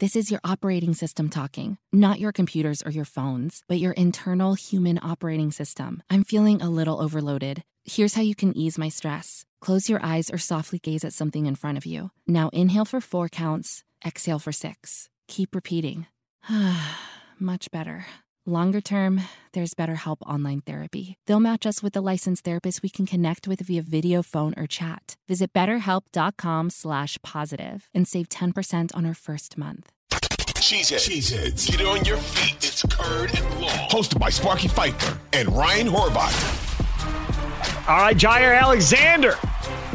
This is your operating system talking, not your computers or your phones, but your internal human operating system. I'm feeling a little overloaded. Here's how you can ease my stress. Close your eyes or softly gaze at something in front of you. Now inhale for four counts, exhale for six. Keep repeating. Much better. Longer term, there's BetterHelp Online Therapy. They'll match us with a licensed therapist we can connect with via video, phone, or chat. Visit betterhelp.com slash positive and save 10% on our first month. Cheeseheads. Cheeseheads. Get on your feet. It's Curd and Long. Hosted by Sparky Fifer and Ryan Horvat. All right, Jaire Alexander.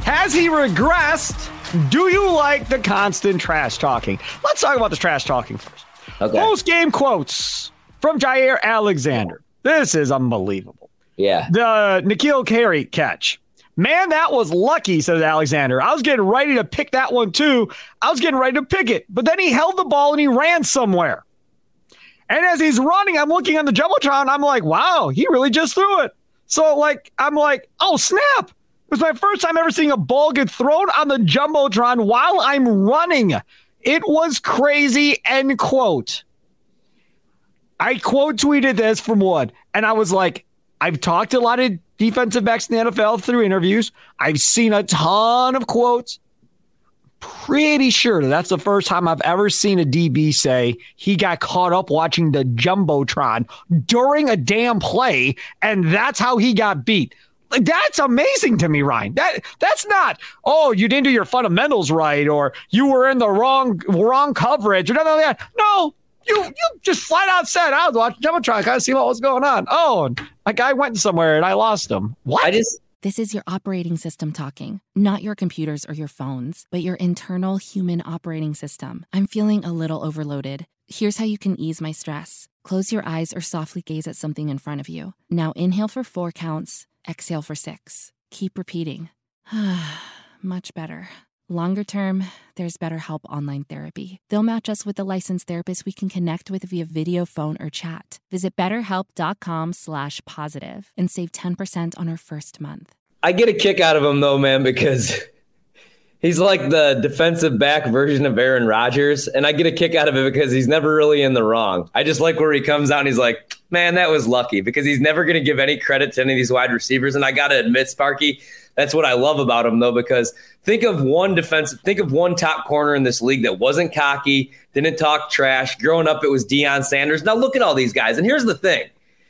Has he regressed? Do you like the constant trash talking? Let's talk about the trash talking first. Okay. Post game quotes from Jaire Alexander. This is unbelievable. Yeah. The N'Keal Harry catch. Man, that was lucky, says Alexander. I was getting ready to pick that one too. I was getting ready to pick it, but then he held the ball and he ran somewhere. And as he's running, I'm looking on the Jumbotron. I'm like, wow, he really just threw it. So, like, I'm like, oh, snap. It was my first time ever seeing a ball get thrown on the Jumbotron while I'm running. It was crazy, end quote. I quote tweeted this from one, and I was like, I've talked to a lot of defensive backs in the NFL through interviews. I've seen a ton of quotes. Pretty sure that that's the first time I've ever seen a DB say he got caught up watching the Jumbotron during a damn play, and that's how he got beat. Like that's amazing to me, Ryan. That that's not, oh, you didn't do your fundamentals right, or you were in the wrong wrong coverage, or nothing like that. No, you you just flat out said I was watching Jumbotron, kind of see what was going on. Oh, a guy went somewhere and I lost him. What? I just This is your operating system talking, not your computers or your phones, but your internal human operating system. I'm feeling a little overloaded. Here's how you can ease my stress. Close your eyes or softly gaze at something in front of you. Now inhale for four counts, exhale for six. Keep repeating. Much better. Longer term, there's BetterHelp Online Therapy. They'll match us with a licensed therapist we can connect with via video, phone, or chat. Visit betterhelp.com slash positive and save 10% on our first month. I get a kick out of him though, man, because he's like the defensive back version of Aaron Rodgers, and I get a kick out of it because he's never really in the wrong. I just like where he comes out and he's like, "Man, that was lucky," because he's never going to give any credit to any of these wide receivers. And I got to admit, Sparky, that's what I love about him, though, because think of one defensive, think of one top corner in this league that wasn't cocky, didn't talk trash. Growing up, it was Deion Sanders. Now look at all these guys, and here's the thing: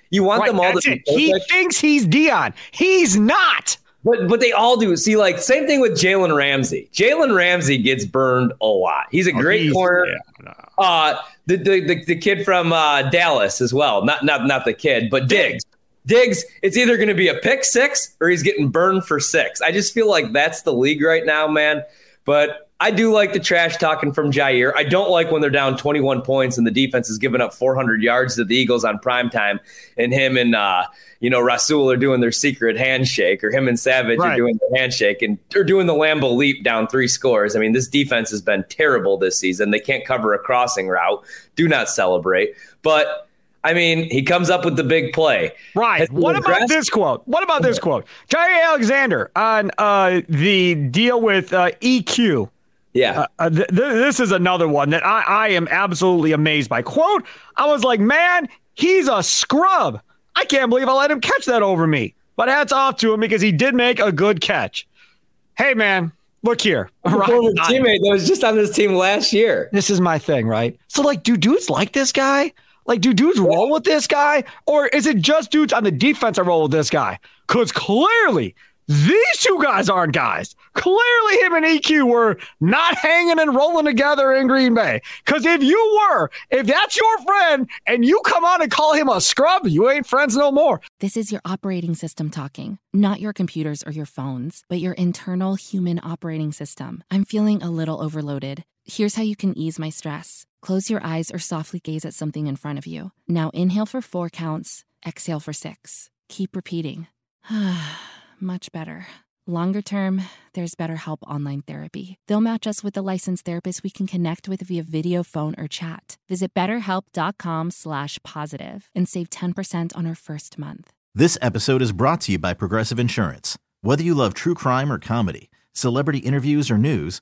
you want Right, them all to. He thinks he's Deion. He's not. But but they all do. See, like same thing with Jalen Ramsey. Jalen Ramsey gets burned a lot. He's a great he's- corner. yeah, Uh the, the the the kid from uh, Dallas as well. Not not not the kid, but Diggs. Diggs, it's either going to be a pick six or he's getting burned for six. I just feel like that's the league right now, man. But I do like the trash talking from Jaire. I don't like when they're down 21 points and the defense is giving up 400 yards to the Eagles on prime time, and him and uh, you know Rasul are doing their secret handshake, or him and Savage Right. are doing the handshake, and they're doing the Lambeau leap down three scores. I mean, this defense has been terrible this season. They can't cover a crossing route. Do not celebrate, but. I mean, he comes up with the big play. Right. Has What about regressed? this quote? What about this quote? Jaire Alexander on uh, the deal with uh, EQ. Yeah. Uh, th- th- this is another one that I, I am absolutely amazed by. Quote, I was like, man, he's a scrub. I can't believe I let him catch that over me. But hats off to him because he did make a good catch. Hey, man, look here. A former teammate that was just on this team last year. This is my thing, right? So, like, do dudes like this guy? Like, do dudes roll with this guy? Or is it just dudes on the defense that roll with this guy? Because clearly, these two guys aren't guys. Clearly, him and EQ were not hanging and rolling together in Green Bay. Because if you were, if that's your friend and you come on and call him a scrub, you ain't friends no more. This is your operating system talking, not your computers or your phones, but your internal human operating system. I'm feeling a little overloaded. Here's how you can ease my stress. Close your eyes or softly gaze at something in front of you. Now inhale for four counts, exhale for six. Keep repeating. Much better. Longer term, there's BetterHelp Online Therapy. They'll match us with a licensed therapist we can connect with via video, phone, or chat. Visit betterhelp.com slash positive and save 10% on our first month. This episode is brought to you by Progressive Insurance. Whether you love true crime or comedy, celebrity interviews or news,